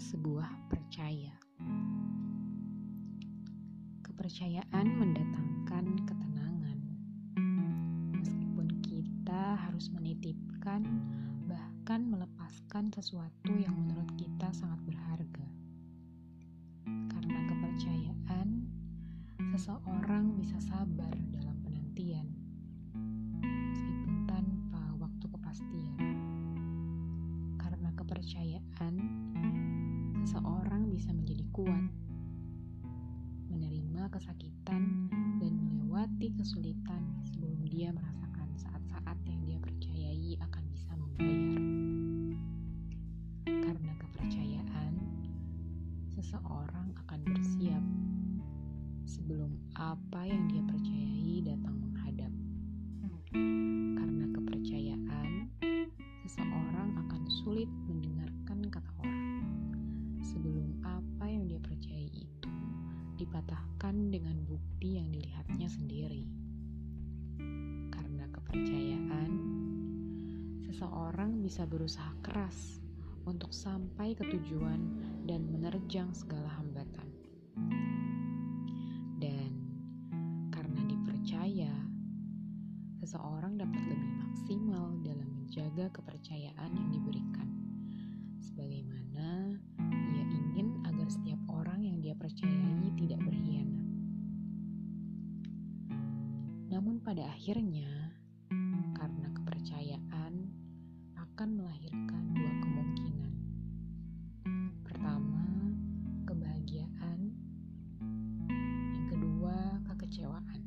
sebuah percaya. Kepercayaan mendatangkan ketenangan. Meskipun kita harus menitipkan bahkan melepaskan sesuatu yang menurut kita sangat berharga. Karena kepercayaan, seseorang bisa sabar dalam penantian meskipun tanpa waktu kepastian. Karena kepercayaan, bisa menjadi kuat kesakitan dan melewati kesulitan sebelum dia merasakan saat-saat yang dia percayai akan bisa membayar. Karena kepercayaan, seseorang akan bersiap sebelum apa yang dia percayai datang menghadap. Karena kepercayaan, seseorang akan sulit mendengarkan dipatahkan dengan bukti yang dilihatnya sendiri. Karena kepercayaan, seseorang bisa berusaha keras untuk sampai ke tujuan dan menerjang segala hambatan. Dan karena dipercaya, seseorang dapat lebih maksimal dalam menjaga kepercayaan yang diberikan. Sebagaimana Namun pada akhirnya, karena kepercayaan akan melahirkan dua kemungkinan. Pertama, kebahagiaan. Yang kedua, kekecewaan.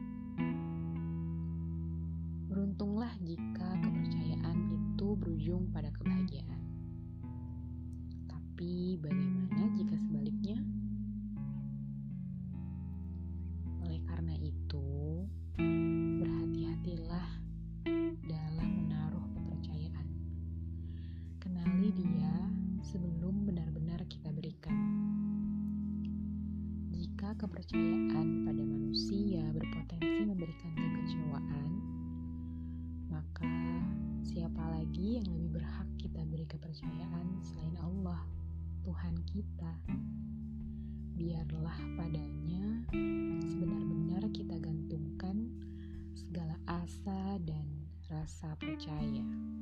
Beruntunglah jika kepercayaan itu berujung pada kebahagiaan. Tapi bagaimana kepercayaan pada manusia berpotensi memberikan kekecewaan, maka siapa lagi yang lebih berhak kita beri kepercayaan selain Allah, Tuhan kita? Biarlah padanya sebenar-benar kita gantungkan segala asa dan rasa percaya.